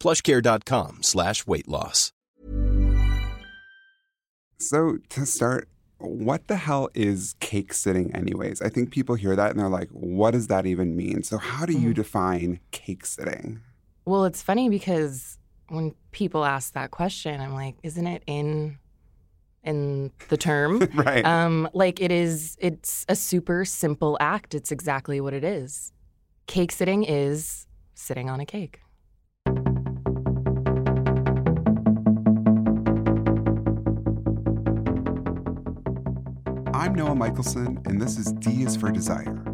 plushcare.com slash weight loss. So to start, what the hell is cake sitting anyways? I think people hear that and they're like, what does that even mean? So how do you define cake sitting? Well, it's funny because when people ask that question, I'm like, isn't it in in the term? Right. Um, like it is it's a super simple act. It's exactly what it is. Cake sitting is sitting on a cake. I'm Noah Michelson, and this is D is for Desire,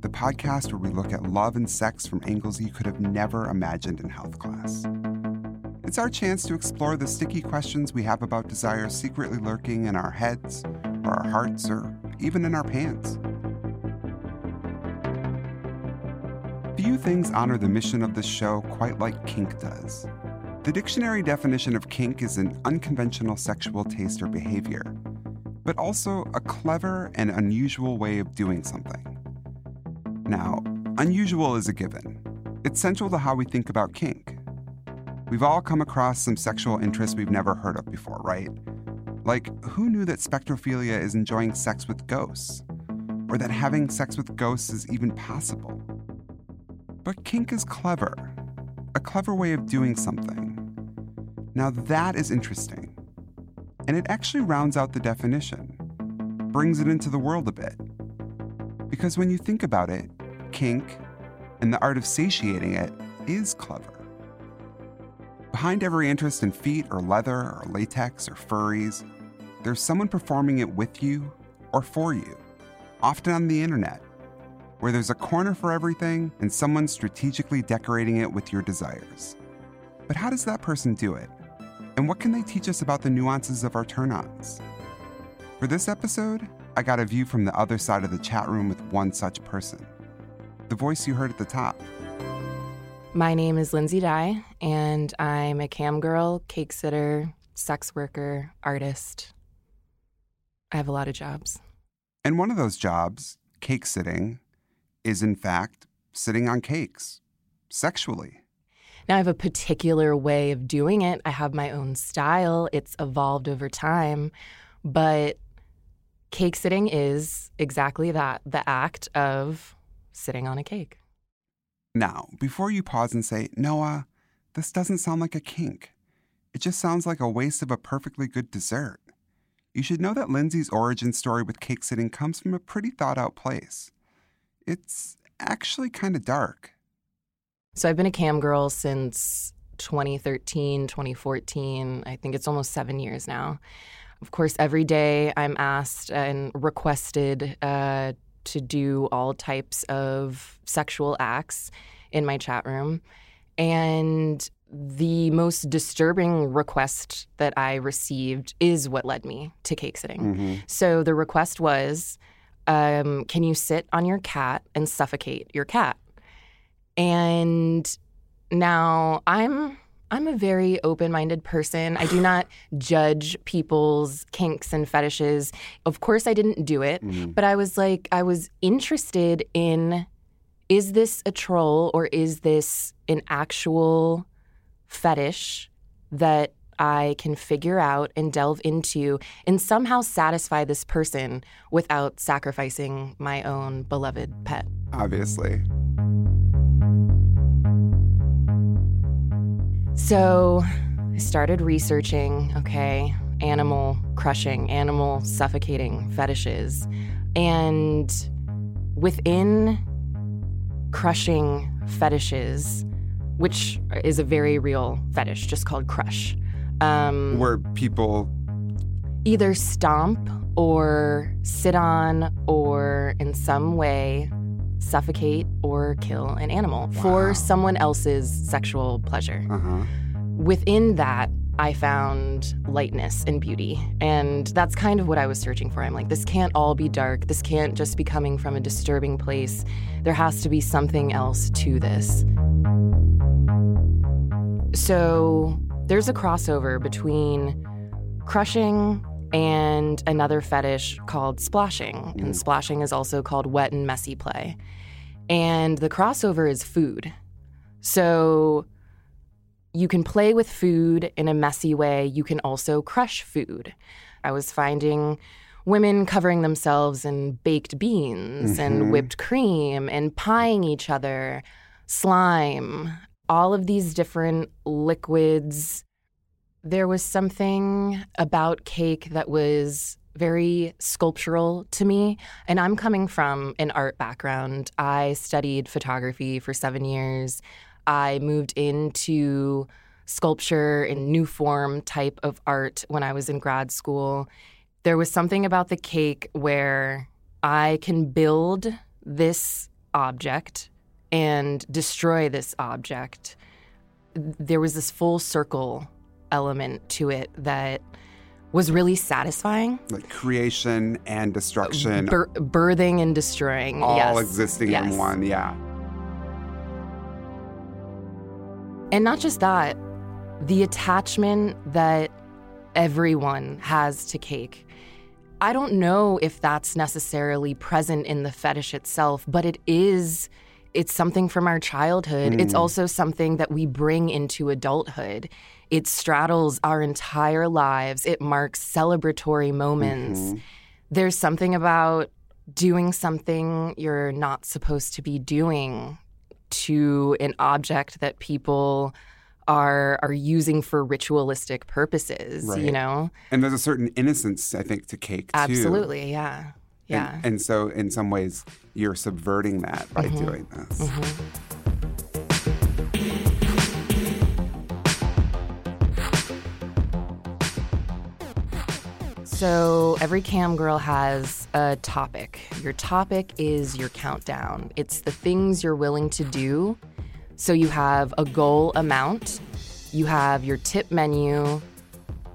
the podcast where we look at love and sex from angles you could have never imagined in health class. It's our chance to explore the sticky questions we have about desire secretly lurking in our heads, or our hearts, or even in our pants. Few things honor the mission of this show quite like kink does. The dictionary definition of kink is an unconventional sexual taste or behavior, but also a clever and unusual way of doing something. Now, unusual is a given. It's central to how we think about kink. We've all come across some sexual interests we've never heard of before, right? Like, who knew that spectrophilia is enjoying sex with ghosts? Or that having sex with ghosts is even possible? But kink is clever, a clever way of doing something. Now, that is interesting. And it actually rounds out the definition, brings it into the world a bit. Because when you think about it, kink and the art of satiating it is clever. Behind every interest in feet or leather or latex or furries, there's someone performing it with you or for you, often on the internet, where there's a corner for everything and someone strategically decorating it with your desires. But how does that person do it? And what can they teach us about the nuances of our turn ons? For this episode, I got a view from the other side of the chat room with one such person. The voice you heard at the top. My name is Lindsay Dye, and I'm a cam girl, cake sitter, sex worker, artist. I have a lot of jobs. And one of those jobs, cake sitting, is in fact sitting on cakes sexually. Now, I have a particular way of doing it. I have my own style. It's evolved over time. But cake sitting is exactly that the act of sitting on a cake. Now, before you pause and say, Noah, this doesn't sound like a kink, it just sounds like a waste of a perfectly good dessert. You should know that Lindsay's origin story with cake sitting comes from a pretty thought out place. It's actually kind of dark. So I've been a cam girl since 2013, 2014. I think it's almost seven years now. Of course, every day I'm asked and requested uh, to do all types of sexual acts in my chat room. And the most disturbing request that I received is what led me to cake sitting. Mm-hmm. So the request was um, Can you sit on your cat and suffocate your cat? And now I'm I'm a very open-minded person. I do not judge people's kinks and fetishes. Of course I didn't do it, Mhm. but I was like I was interested in is this a troll or is this an actual fetish that I can figure out and delve into and somehow satisfy this person without sacrificing my own beloved pet. Obviously. So I started researching, okay, animal crushing, animal suffocating fetishes. And within crushing fetishes, which is a very real fetish, just called crush, um, Where people, either stomp or sit on or in some way suffocate or kill an animal Wow. for someone else's sexual pleasure. uh huh. Within that, I found lightness and beauty. And that's kind of what I was searching for. I'm like, this can't all be dark. This can't just be coming from a disturbing place. There has to be something else to this. So there's a crossover between crushing and another fetish called splashing. And mm. splashing is also called wet and messy play. And the crossover is food. So you can play with food in a messy way. You can also crush food. I was finding women covering themselves in baked beans and mm-hmm. whipped cream and pieing each other, slime, all of these different liquids. There was something about cake that was very sculptural to me. And I'm coming from an art background. I studied photography for seven years. I moved into sculpture and new form type of art when I was in grad school. There was something about the cake where I can build this object and destroy this object. There was this full circle element to it that was really satisfying. Like creation and destruction, Bir- birthing and destroying. all yes. existing Yes. in one. Yeah. And not just that, the attachment that everyone has to cake. I don't know if that's necessarily present in the fetish itself, but it is. It's something from our childhood. It's mm. also something that we bring into adulthood. It straddles our entire lives. It marks celebratory moments. There's something about doing something you're not supposed to be doing to an object that people are are using for ritualistic purposes, you know? And there's a certain innocence, I think, to cake too. Absolutely, yeah. Yeah. And, so, in some ways, you're subverting that by Mm-hmm. doing this. So every cam girl has a topic. Your topic is your countdown. It's the things you're willing to do. So you have a goal amount, you have your tip menu.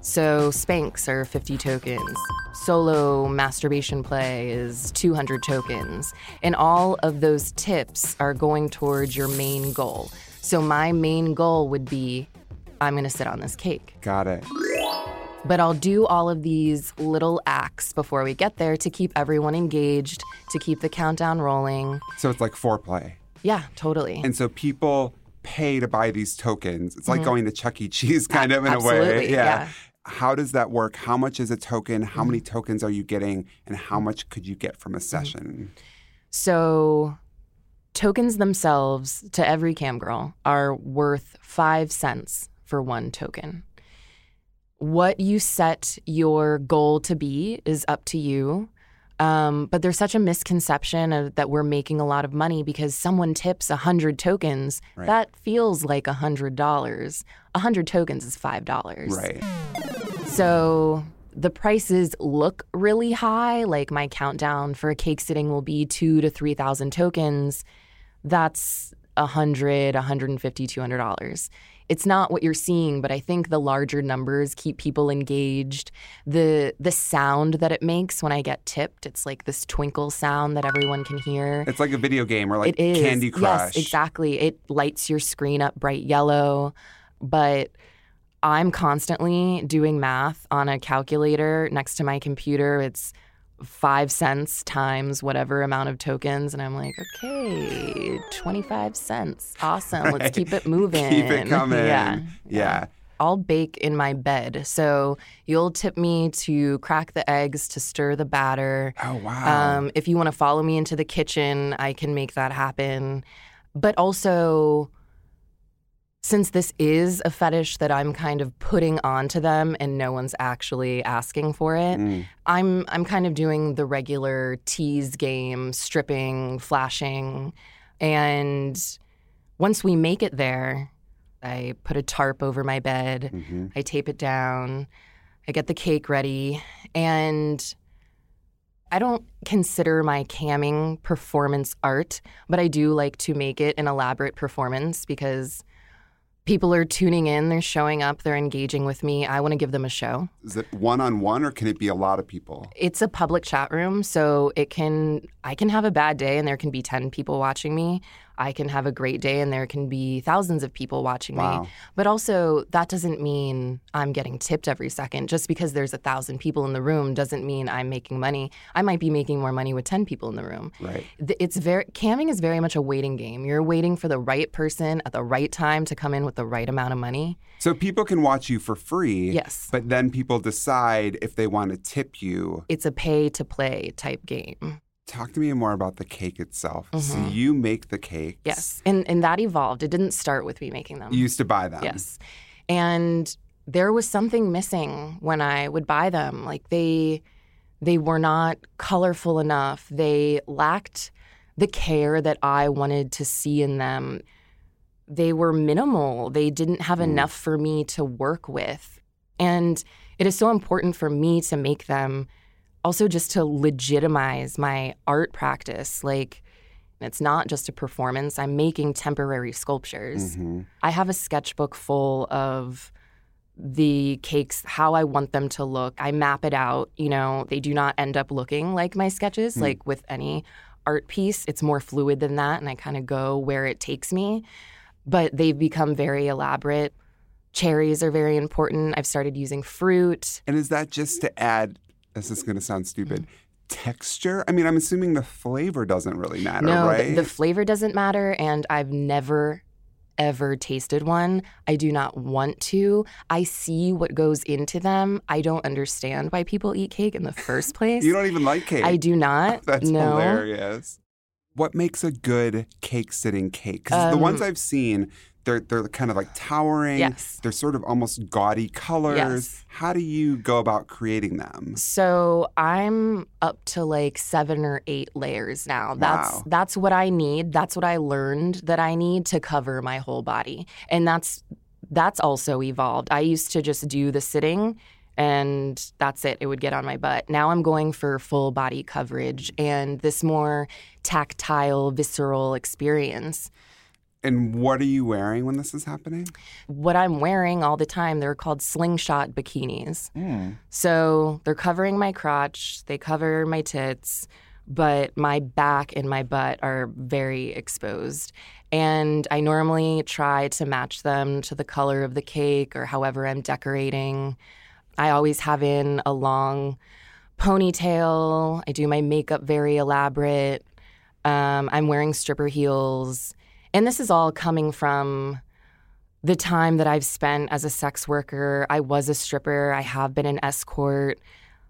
So spanks are 50 tokens. Solo masturbation play is 200 tokens. And all of those tips are going towards your main goal. So my main goal would be I'm going to sit on this cake. Got it. But I'll do all of these little acts before we get there to keep everyone engaged, to keep the countdown rolling. So it's like foreplay. Yeah, totally. And so people pay to buy these tokens. It's like going to Chuck E. Cheese, kind of in a way. Mm-hmm. Absolutely, yeah. How does that work? How much is a token? How Mm-hmm. many tokens are you getting? And how much could you get from a session? So, tokens themselves to every cam girl are worth five cents for one token. What you set your goal to be is up to you. Um, but there's such a misconception of, that we're making a lot of money because someone tips 100 tokens. Right. That feels like $100. 100 tokens is $5. Right. So the prices look really high. Like my countdown for a cake sitting will be two to 3,000 tokens. That's a hundred, a hundred and fifty, two hundred dollars. It's not what you're seeing, but I think the larger numbers keep people engaged. The the sound that it makes when I get tipped, it's like this twinkle sound that everyone can hear. It's like a video game or like It is. Candy Crush. Yes, exactly. It lights your screen up bright yellow, but I'm constantly doing math on a calculator next to my computer. It's five cents times whatever amount of tokens. And I'm like, okay, 25 cents. Awesome. Right. Let's keep it moving. Keep it coming. Yeah. Yeah. I'll bake in my bed. So you'll tip me to crack the eggs, to stir the batter. Oh, wow. Um, if you want to follow me into the kitchen, I can make that happen. But also, since this is a fetish that I'm kind of putting onto them and no one's actually asking for it, Mm. I'm I'm kind of doing the regular tease game, stripping, flashing, and once we make it there, I put a tarp over my bed, hmm I tape it down, I get the cake ready, and I don't consider my camming performance art, but I do like to make it an elaborate performance because people are tuning in, they're showing up, they're engaging with me. I want to give them a show. Is it one on one or can it be a lot of people? It's a public chat room, so it can I can have a bad day and there can be 10 people watching me. I can have a great day and there can be thousands of people watching Wow. me. But also that doesn't mean I'm getting tipped every second. Just because there's a thousand people in the room doesn't mean I'm making money. I might be making more money with 10 people in the room. Right. It's very camming is very much a waiting game. You're waiting for the right person at the right time to come in with the right amount of money. So people can watch you for free. Yes. But then people decide if they want to tip you. It's a pay to play type game. Talk to me more about the cake itself. So Mhm. you make the cakes. Yes. And and that evolved. It didn't start with me making them. You used to buy them. Yes. And there was something missing when I would buy them. Like they they were not colorful enough. They lacked the care that I wanted to see in them. They were minimal. They didn't have Mm. enough for me to work with. And it is so important for me to make them also just to legitimize my art practice. Like it's not just a performance. I'm making temporary sculptures. Mhm. I have a sketchbook full of the cakes, how I want them to look. I map it out. You know, they do not end up looking like my sketches, Hmm. like with any art piece. It's more fluid than that, and I kind of go where it takes me. But they've become very elaborate. Cherries are very important. I've started using fruit. And is that just to add, this is going to sound stupid, Mm-hmm. texture? I mean, I'm assuming the flavor doesn't really matter, no, right? the, the flavor doesn't matter, and I've never ever tasted one. I do not want to. I see what goes into them. I don't understand why people eat cake in the first place. you don't even like cake. I do not. That's no. hilarious. What makes a good cake sitting cake? Because the ones Um, I've seen, they're they're kind of like towering. Yes. They're sort of almost gaudy colors. Yes. How do you go about creating them? So I'm up to like seven or eight layers now. That's Wow. that's what I need. That's what I learned that I need to cover my whole body. And that's that's also evolved. I used to just do the sitting and that's it. It would get on my butt. Now I'm going for full body coverage and this more tactile, visceral experience. And what are you wearing when this is happening? What I'm wearing all the time, they're called slingshot bikinis. So they're covering my crotch, they cover my tits, but my back and my butt are very exposed. And I normally try to match them to the color of the cake or however I'm decorating. I always have in a long ponytail. I do my makeup very elaborate. Um, I'm wearing stripper heels. And this is all coming from the time that I've spent as a sex worker. I was a stripper, I have been an escort.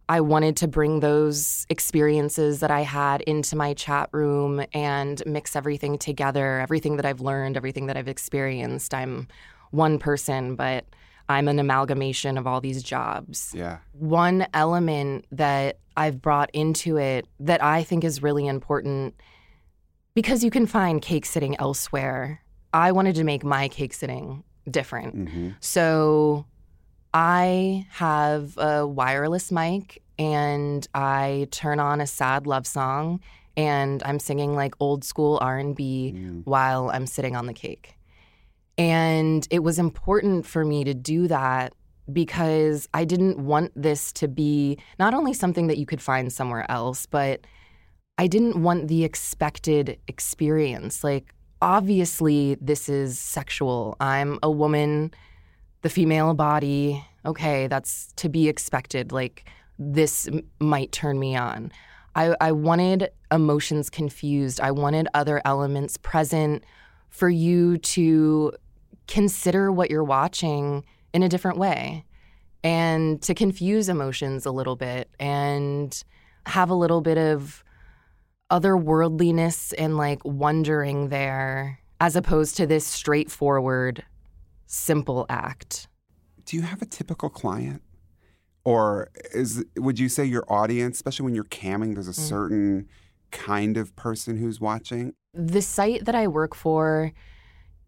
I wanted to bring those experiences that I had into my chat room and mix everything together, everything that I've learned, everything that I've experienced. I'm one person, but I'm an amalgamation of all these jobs Yeah. one element that I've brought into it that I think is really important because you can find cake sitting elsewhere. I wanted to make my cake sitting different. hmm So I have a wireless mic and I turn on a sad love song and I'm singing like old school R&B Mm. while I'm sitting on the cake. And it was important for me to do that because I didn't want this to be not only something that you could find somewhere else, but I didn't want the expected experience. Like, obviously, this is sexual. I'm a woman, the female body. Okay, that's to be expected. Like, this m- might turn me on. I, I wanted emotions confused. I wanted other elements present for you to consider what you're watching in a different way and to confuse emotions a little bit and have a little bit of otherworldliness and like wondering there as opposed to this straightforward simple act. Do you have a typical client? Or is would you say your audience, especially when you're camming, there's a Mm. certain kind of person who's watching? The site that I work for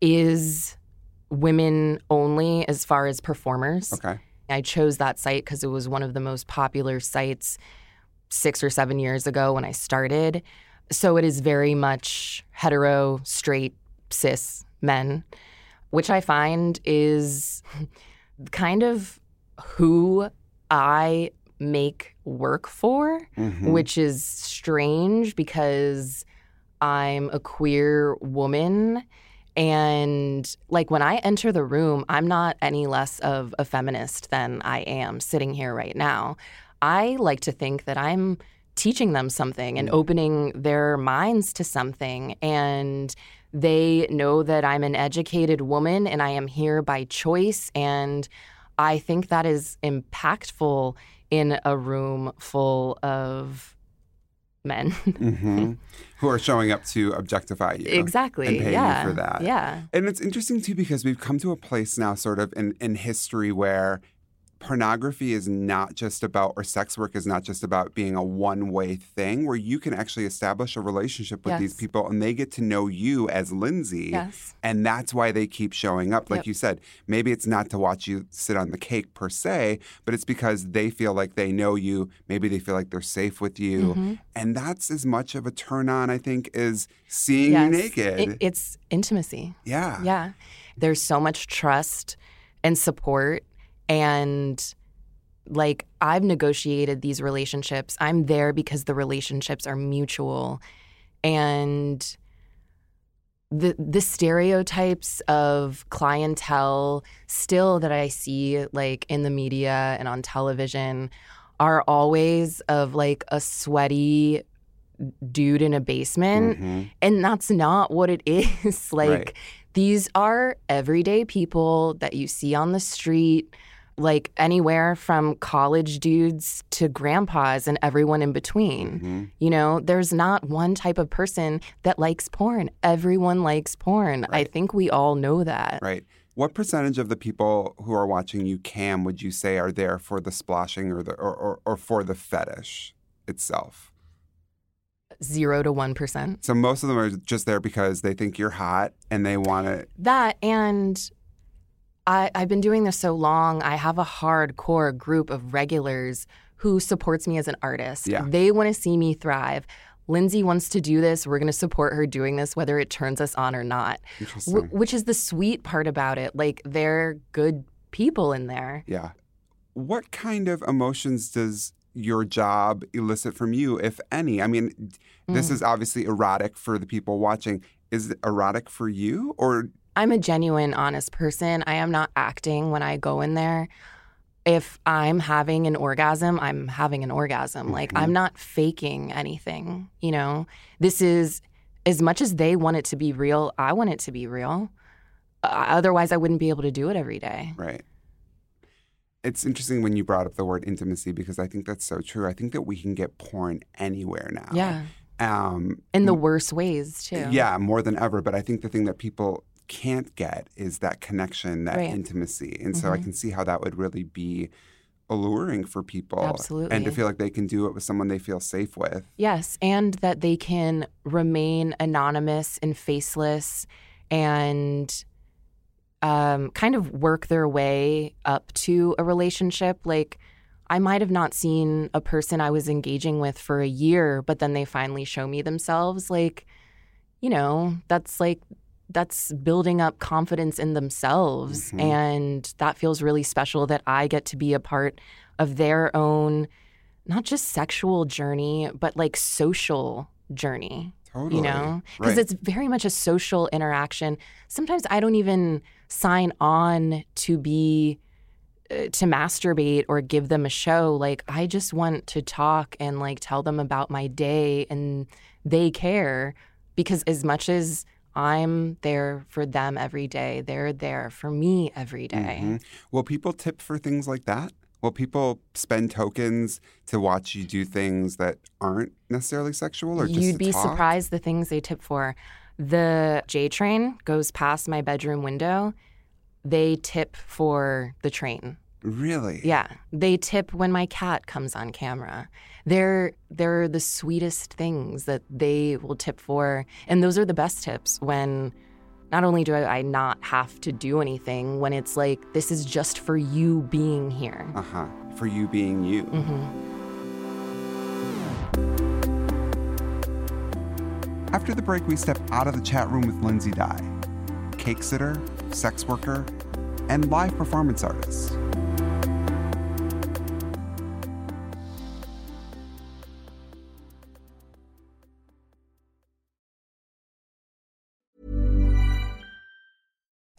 is women only as far as performers. Okay. I chose that site because it was one of the most popular sites six or seven years ago when I started. So it is very much hetero, straight, cis men, which I find is kind of who I make work for, Mhm. which is strange because I'm a queer woman. And like when I enter the room, I'm not any less of a feminist than I am sitting here right now. I like to think that I'm teaching them something and opening their minds to something. And they know that I'm an educated woman and I am here by choice. And I think that is impactful in a room full of men. hmm Who are showing up to objectify you. exactly. And pay yeah. you for that. Yeah. And it's interesting too because we've come to a place now, sort of in, in history, where pornography is not just about, or sex work is not just about being a one way thing, where you can actually establish a relationship with these people and they get to know you as Lindsay. Yes. And that's why they keep showing up. Like Yep. you said, maybe it's not to watch you sit on the cake per se, but it's because they feel like they know you. Maybe they feel like they're safe with you. Mm-hmm. And that's as much of a turn on, I think, as seeing Yes. you naked. It- it's intimacy. yeah. Yeah. There's so much trust and support. And like, I've negotiated these relationships. I'm there because the relationships are mutual. And the the stereotypes of clientele still that I see like in the media and on television are always of like a sweaty dude in a basement Mhm. and that's not what it is. like, Right. these are everyday people that you see on the street, like anywhere from college dudes to grandpas and everyone in between. Mhm. You know, there's not one type of person that likes porn. Everyone likes porn. I think we all know that. Right. What percentage of the people who are watching you cam would you say are there for the splashing or the or, or, or for the fetish itself? Zero to 1%. So most of them are just there because they think you're hot and they want it. That and I, I've been doing this so long. I have a hardcore group of regulars who supports me as an artist. Yeah. They want to see me thrive. Lindsay wants to do this. We're going to support her doing this, whether it turns us on or not. Interesting. Wh- which is the sweet part about it. Like they're good people in there. yeah. What kind of emotions does your job elicit from you, if any? I mean, this Mm. is obviously erotic for the people watching. Is it erotic for you, or I'm a genuine, honest person. I am not acting when I go in there. If I'm having an orgasm, I'm having an orgasm. Like, Mhm. I'm not faking anything, you know? This is as much as they want it to be real, I want it to be real. Uh, otherwise, I wouldn't be able to do it every day. Right. It's interesting when you brought up the word intimacy because I think that's so true. I think that we can get porn anywhere now. Yeah. Um, In the worst ways, too. yeah, more than ever. But I think the thing that people can't get is that connection, that Right. intimacy. And so I Mhm. can see how that would really be alluring for people. And to feel like they can do it with someone they feel safe with. Yes, and that they can remain anonymous and faceless and um, kind of work their way up to a relationship. Like, I might have not seen a person I was engaging with for a year, but then they finally show me themselves. Like, you know, that's like, that's building up confidence in themselves. Mhm. And that feels really special that I get to be a part of their own, not just sexual journey, but like social journey Totally. you know because Right. it's very much a social interaction sometimes i don't even sign on to be uh, to masturbate or give them a show like i just want to talk and like tell them about my day and they care because as much as i'm there for them every day they're there for me every day. Mhm. Will people tip for things like that? Will people spend tokens to watch you do things that aren't necessarily sexual or just You'd be talk? surprised the things they tip for. The J train goes past my bedroom window. they tip for the train. Really? Yeah, they tip when my cat comes on camera. They're they're the sweetest things that they will tip for, and those are the best tips when not only do I not have to do anything, when it's like this is just for you being here. Uh huh. For you being you. After the break, we step out of the chat room with Lindsay Dye, cake sitter, sex worker, and live performance artist.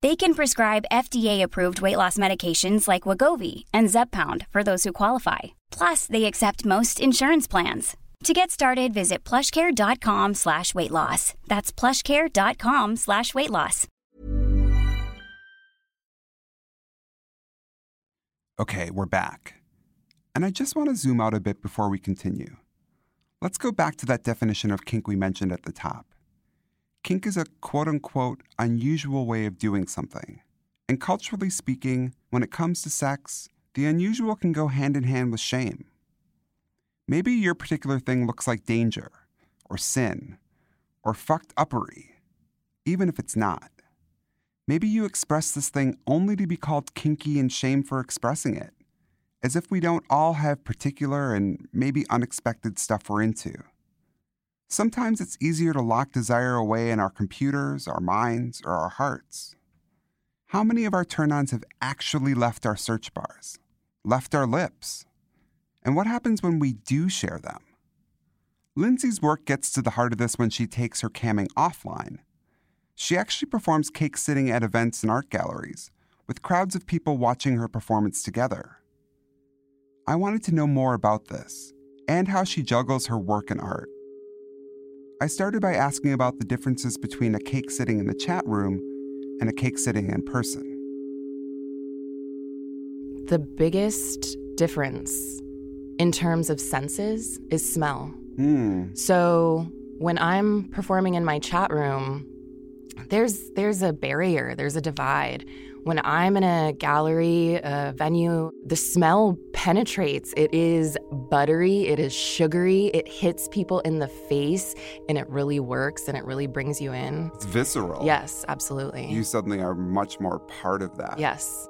They can prescribe FDA-approved weight loss medications like Wegovy and Zepbound for those who qualify. Plus, they accept most insurance plans. To get started, visit plushcare.com slash weight loss. That's plushcare.com slash weight loss. Okay, we're back. And I just want to zoom out a bit before we continue. Let's go back to that definition of kink we mentioned at the top. Kink is a quote unquote unusual way of doing something. And culturally speaking, when it comes to sex, the unusual can go hand in hand with shame. Maybe your particular thing looks like danger, or sin, or fucked uppery, even if it's not. Maybe you express this thing only to be called kinky and shame for expressing it, as if we don't all have particular and maybe unexpected stuff we're into. Sometimes it's easier to lock desire away in our computers, our minds, or our hearts. How many of our turn ons have actually left our search bars, left our lips? And what happens when we do share them? Lindsay's work gets to the heart of this when she takes her camming offline. She actually performs cake sitting at events and art galleries, with crowds of people watching her performance together. I wanted to know more about this and how she juggles her work and art. I started by asking about the differences between a cake sitting in the chat room and a cake sitting in person. The biggest difference in terms of senses is smell. Hmm. So when I'm performing in my chat room, there's there's a barrier, there's a divide. When I'm in a gallery, a venue, the smell penetrates. It is buttery, it is sugary, it hits people in the face, and it really works and it really brings you in. It's visceral. Yes, absolutely. You suddenly are much more part of that. yes.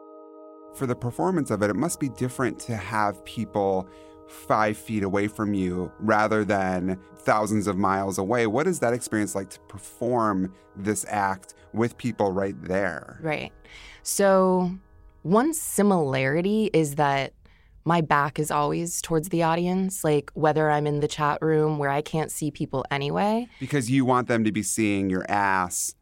For the performance of it, it must be different to have people five feet away from you rather than thousands of miles away. What is that experience like to perform this act with people right there? Right. So, one similarity is that my back is always towards the audience, like whether I'm in the chat room where I can't see people anyway. Because you want them to be seeing your ass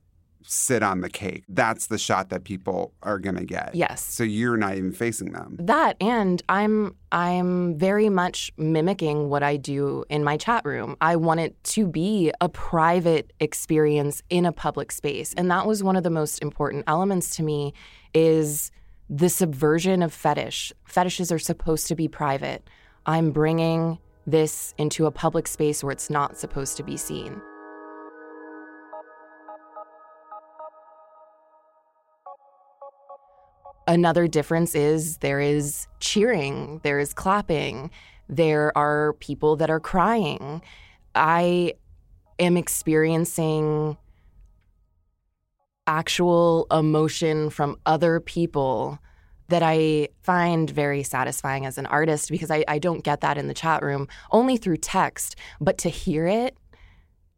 sit on the cake. That's the shot that people are going to get. Yes. So you're not even facing them. That and I'm I'm very much mimicking what I do in my chat room. I want it to be a private experience in a public space. And that was one of the most important elements to me is the subversion of fetish. Fetishes are supposed to be private. I'm bringing this into a public space where it's not supposed to be seen. Another difference is there is cheering, there is clapping, there are people that are crying. I am experiencing actual emotion from other people that I find very satisfying as an artist because I, I don't get that in the chat room, only through text. But to hear it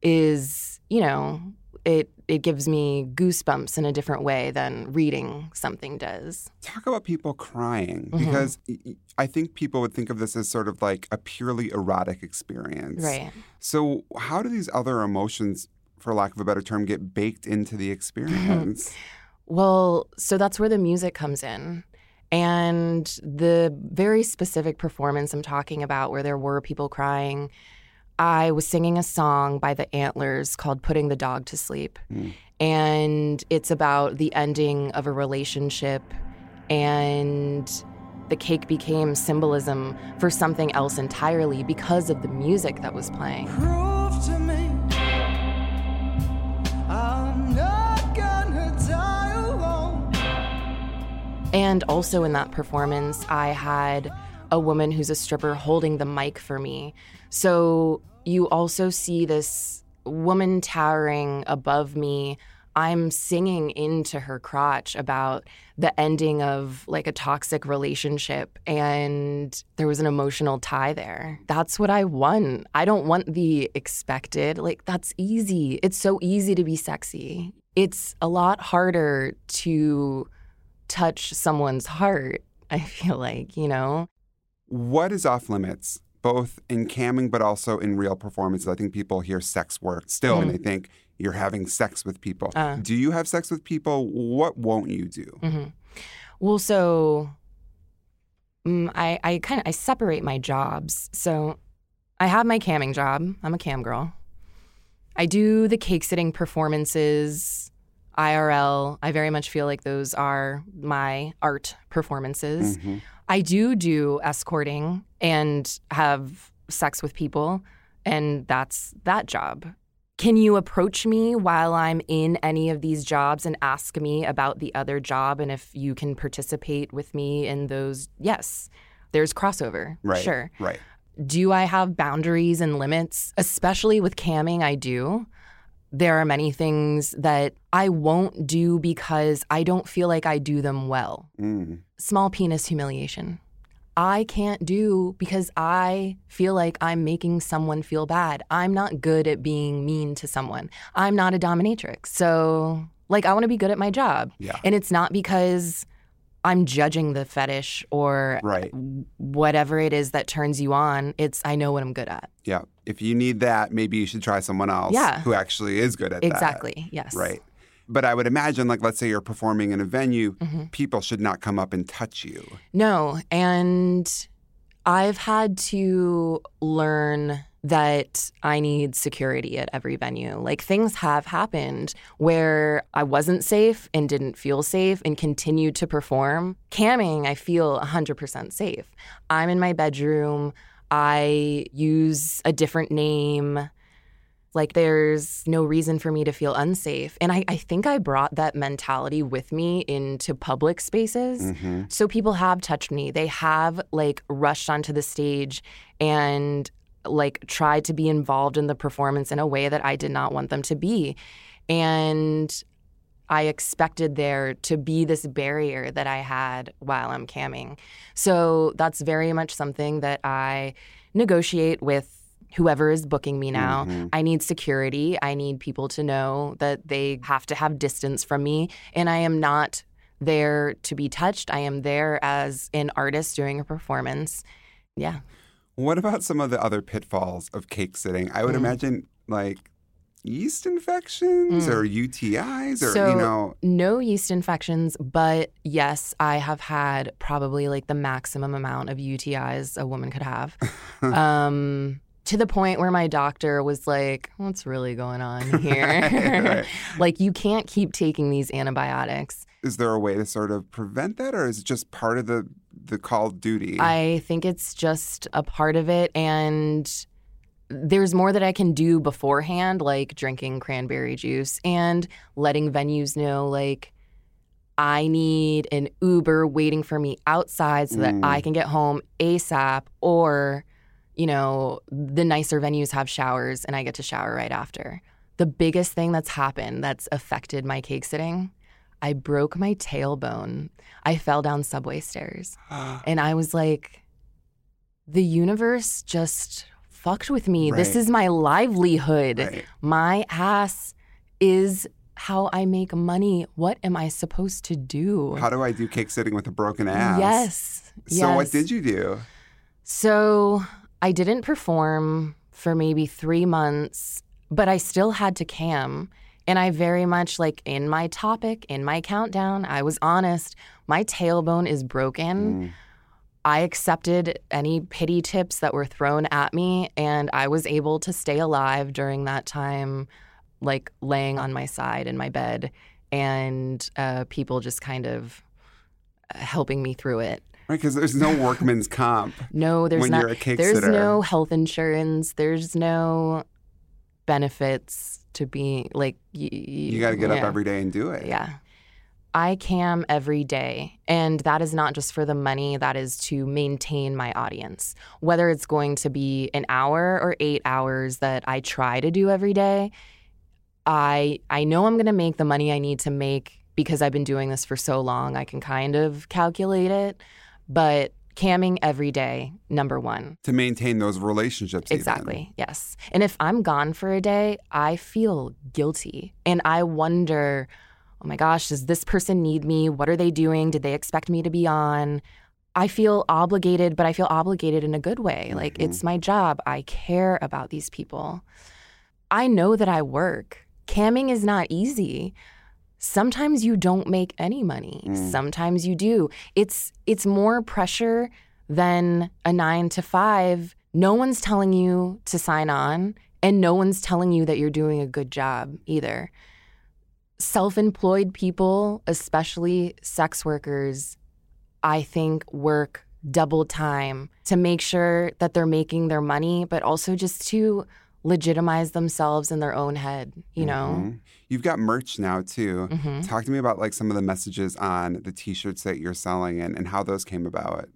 is, you know, it it gives me goosebumps in a different way than reading something does. Talk about people crying Mhm. because I think people would think of this as sort of like a purely erotic experience. Right. So, how do these other emotions, for lack of a better term, get baked into the experience? Well, so that's where the music comes in. And the very specific performance I'm talking about, where there were people crying, I was singing a song by the Antlers called Putting the Dog to Sleep. Mm. And it's about the ending of a relationship. And the cake became symbolism for something else entirely because of the music that was playing. And also in that performance, I had a woman who's a stripper holding the mic for me. So you also see this woman towering above me. I'm singing into her crotch about the ending of like a toxic relationship, and there was an emotional tie there. That's what I want. I don't want the expected. Like, that's easy. It's so easy to be sexy. It's a lot harder to touch someone's heart, I feel like, you know? What is off limits, both in camming but also in real performances? I think people hear sex work still and they think you're having sex with people. Uh. do you have sex with people? What won't you do? hmm Well, so mm, I, I kind of I separate my jobs. So I have my camming job. I'm a cam girl. I do the cake sitting performances, IRL. I very much feel like those are my art performances. Mhm. I do do escorting and have sex with people, and that's that job. Can you approach me while I'm in any of these jobs and ask me about the other job and if you can participate with me in those? Yes, there's crossover. Right. Sure. Right. Do I have boundaries and limits? Especially with camming, I do. There are many things that I won't do because I don't feel like I do them well Mm. small penis humiliation. I can't do because I feel like I'm making someone feel bad. I'm not good at being mean to someone. I'm not a dominatrix. So, like, I want to be good at my job. Yeah. And it's not because I'm judging the fetish or Right. whatever it is that turns you on. It's, I know what I'm good at. Yeah. If you need that, maybe you should try someone else Yeah. who actually is good at that. Exactly. Yes. Right. But I would imagine, like, let's say you're performing in a venue, Mm-hmm. people should not come up and touch you. No, and I've had to learn that I need security at every venue. Like things have happened where I wasn't safe and didn't feel safe and continued to perform. Camming, I feel 100% safe. I'm in my bedroom. I use a different name. Like there's no reason for me to feel unsafe. And I, I think I brought that mentality with me into public spaces. Mm-hmm. So people have touched me. They have like rushed onto the stage and like tried to be involved in the performance in a way that I did not want them to be. And I expected there to be this barrier that I had while I'm camming. So that's very much something that I negotiate with whoever is booking me now. Mhm. I need security. I need people to know that they have to have distance from me. And I am not there to be touched. I am there as an artist doing a performance. Yeah. What about some of the other pitfalls of cake sitting? I would Mm. imagine like yeast infections Mm. or UTIs or, So- you know, No yeast infections, but yes, I have had probably like the maximum amount of UTIs a woman could have. um, to the point where my doctor was like, What's really going on here? Right. like, you can't keep taking these antibiotics. is there a way to sort of prevent that or is it just part of the, the call of duty? I think it's just a part of it. And there's more that I can do beforehand, like drinking cranberry juice and letting venues know, like, I need an Uber waiting for me outside so that Mm. I can get home ASAP. Or, you know, the nicer venues have showers and I get to shower right after. The biggest thing that's happened that's affected my cake sitting, I broke my tailbone. I fell down subway stairs. And I was like, the universe just fucked with me. This is my livelihood. Right. My ass is how I make money. What am I supposed to do? How do I do cake sitting with a broken ass? Yes. So what did you do? So I didn't perform for maybe three months, but I still had to cam. And I very much like in my topic, in my countdown, I was honest. My tailbone is broken. I accepted any pity tips that were thrown at me, and I was able to stay alive during that time, like laying on my side in my bed, and uh, people just kind of uh, helping me through it. Right, because there's no workman's comp. No, there's when not. you're a cake there's sitter. no health insurance. There's no benefits to being like y- y- You got to get up every day and do it. Yeah. I cam every day. And that is not just for the money, that is to maintain my audience. Whether it's going to be an hour or eight hours that I try to do every day, I I know I'm gonna make the money I need to make because I've been doing this for so long. I can kind of calculate it. But camming every day, number one. To maintain those relationships. even. Exactly. Yes. And if I'm gone for a day, I feel guilty. And I wonder, oh my gosh, does this person need me? What are they doing? Did they expect me to be on? I feel obligated, but I feel obligated in a good way. Like mm-hmm. it's my job. I care about these people. I know that I work. Camming is not easy. Sometimes you don't make any money. Hmm. Sometimes you do. It's it's more pressure than a 9 to 5. No one's telling you to sign on and no one's telling you that you're doing a good job either. Self-employed people, especially sex workers, I think work double time to make sure that they're making their money, but also just to legitimize themselves in their own head, you know? Mhm. You've got merch now too. Mhm. Talk to me about like some of the messages on the t-shirts that you're selling and, and how those came about.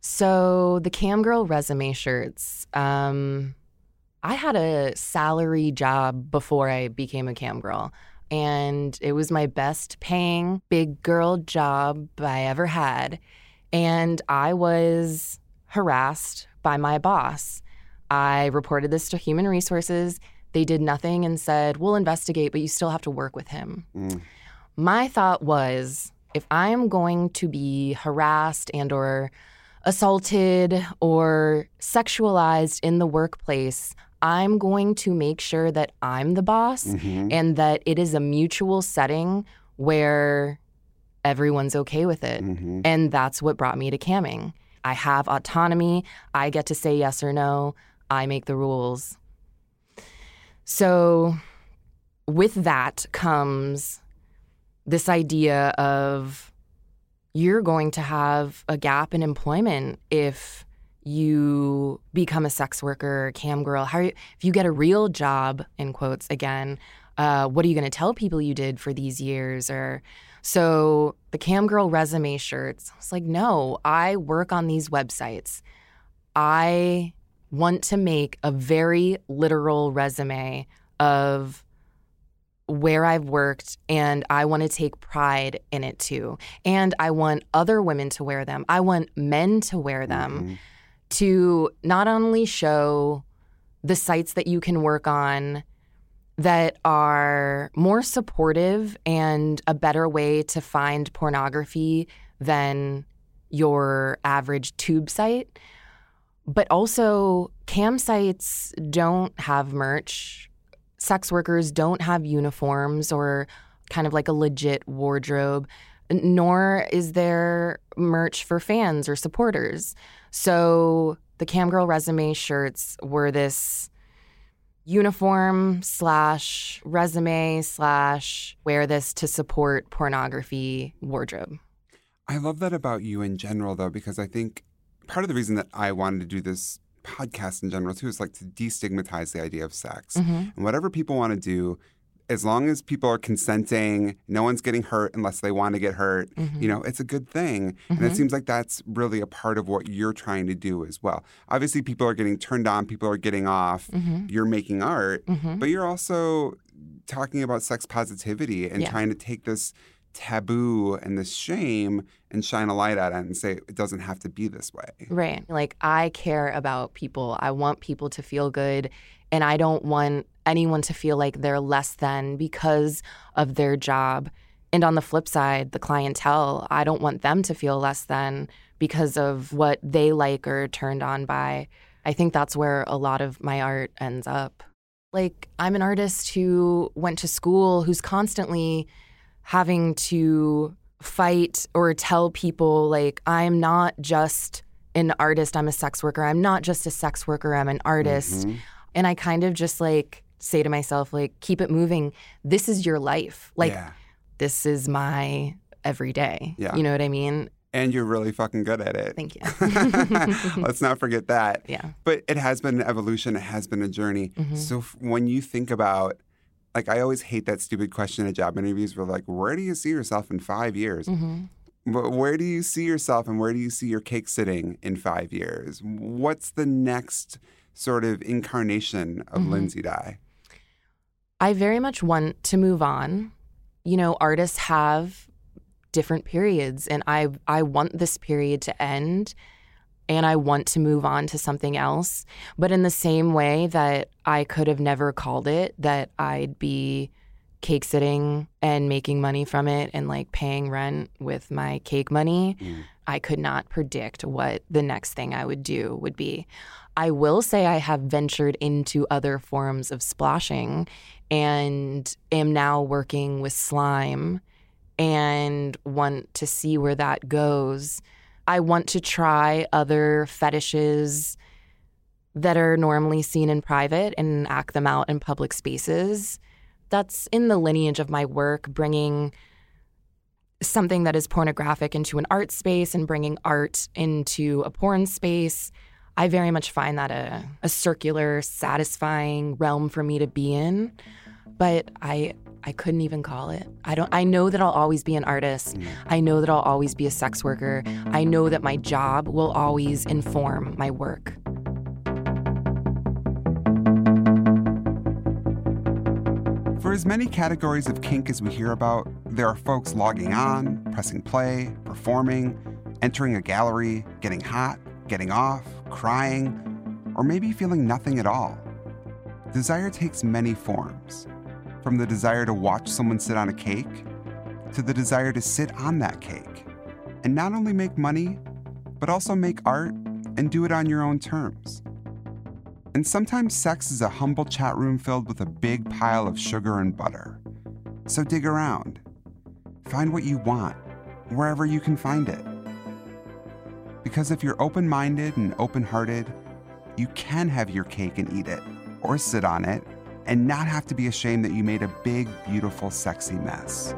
So the Cam Girl resume shirts, um, I had a salary job before I became a Cam Girl. And it was my best paying big girl job I ever had. And I was harassed by my boss. I reported this to human resources. They did nothing and said, We'll investigate, but you still have to work with him. Mm. My thought was if I am going to be harassed and or assaulted or sexualized in the workplace, I'm going to make sure that I'm the boss mm-hmm. and that it is a mutual setting where everyone's okay with it. Mm-hmm. And that's what brought me to camming. I have autonomy. I get to say yes or no. I make the rules. So, with that comes this idea of you're going to have a gap in employment if you become a sex worker, cam girl. How you, if you get a real job, in quotes again, uh, what are you going to tell people you did for these years? Or so the cam girl resume shirts. It's like, no, I work on these websites. I want to make a very literal resume of where I've worked and I want to take pride in it too. And I want other women to wear them. I want men to wear them mm-hmm. to not only show the sites that you can work on that are more supportive and a better way to find pornography than your average tube site. But also, cam sites don't have merch. Sex workers don't have uniforms or kind of like a legit wardrobe, nor is there merch for fans or supporters. So the Cam Girl resume shirts were this uniform slash resume slash wear this to support pornography wardrobe. I love that about you in general, though, because I think part of the reason that I wanted to do this podcast in general, too, is like to destigmatize the idea of sex. Mm-hmm. And whatever people want to do, as long as people are consenting, no one's getting hurt unless they want to get hurt, mm-hmm. you know, it's a good thing. And it mm-hmm. seems like that's really a part of what you're trying to do as well. Obviously, people are getting turned on, people are getting off, you're making art, but you're also talking about sex positivity and Yeah. trying to take this taboo and this shame and shine a light at it and say it doesn't have to be this way. Right. Like, I care about people. I want people to feel good. And I don't want anyone to feel like they're less than because of their job. And on the flip side, the clientele, I don't want them to feel less than because of what they like or turned on by. I think that's where a lot of my art ends up. Like, I'm an artist who went to school, who's constantly having to fight or tell people, like, I'm not just an artist, I'm a sex worker. I'm not just a sex worker, I'm an artist. Mhm. And I kind of just like say to myself, like, keep it moving. This is your life. Like, yeah. this is my everyday. Yeah. You know what I mean? And you're really fucking good at it. Thank you. Let's not forget that. Yeah. But it has been an evolution, it has been a journey. Mhm. So f- when you think about, like, I always hate that stupid question at job interviews where, like, where do you see yourself in five years? hmm Wh- Where do you see yourself and where do you see your cake sitting in five years? What's the next sort of incarnation of Mhm. Lindsay Dye? I very much want to move on. You know, artists have different periods and I I want this period to end and I want to move on to something else. But in the same way that I could have never called it that I'd be cake sitting and making money from it and like paying rent with my cake money, Mm. I could not predict what the next thing I would do would be. I will say I have ventured into other forms of splashing and am now working with slime and want to see where that goes. I want to try other fetishes that are normally seen in private and act them out in public spaces. That's in the lineage of my work, bringing something that is pornographic into an art space and bringing art into a porn space. I very much find that a, a circular, satisfying realm for me to be in. But I I couldn't even call it. I don't I know that I'll always be an artist. Mm. I know that I'll always be a sex worker. I know that my job will always inform my work. For as many categories of kink as we hear about, there are folks logging on, pressing play, performing, entering a gallery, getting hot, getting off, crying, or maybe feeling nothing at all. Desire takes many forms, from the desire to watch someone sit on a cake to the desire to sit on that cake and not only make money, but also make art and do it on your own terms. And sometimes sex is a humble chat room filled with a big pile of sugar and butter. So dig around. Find what you want, wherever you can find it. Because if you're open minded and open hearted, you can have your cake and eat it, or sit on it, and not have to be ashamed that you made a big, beautiful, sexy mess.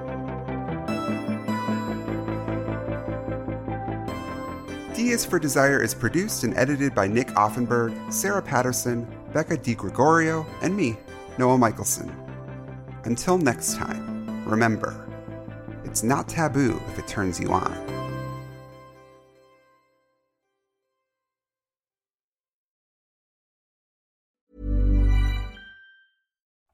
D is for Desire is produced and edited by Nick Offenberg, Sarah Patterson, Becca DiGregorio, and me, Noah Michelson. Until next time, remember, it's not taboo if it turns you on.